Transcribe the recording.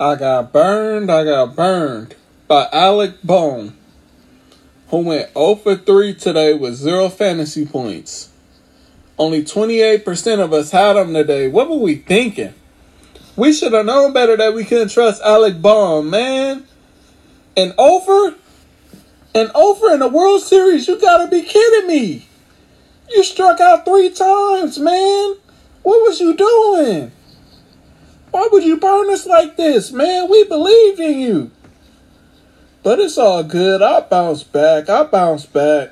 I got burned, I got burned by Alec Bohm, who went 0 for 3 today with zero fantasy points. Only 28% of us had him today. What were we thinking? We should have known better that we couldn't trust Alec Bohm, man. And over? And over in the World Series, you gotta be kidding me. You struck out three times, man. What was you doing? Why would you burn us like this, man? We believed in you. But it's all good. I bounce back. I bounce back.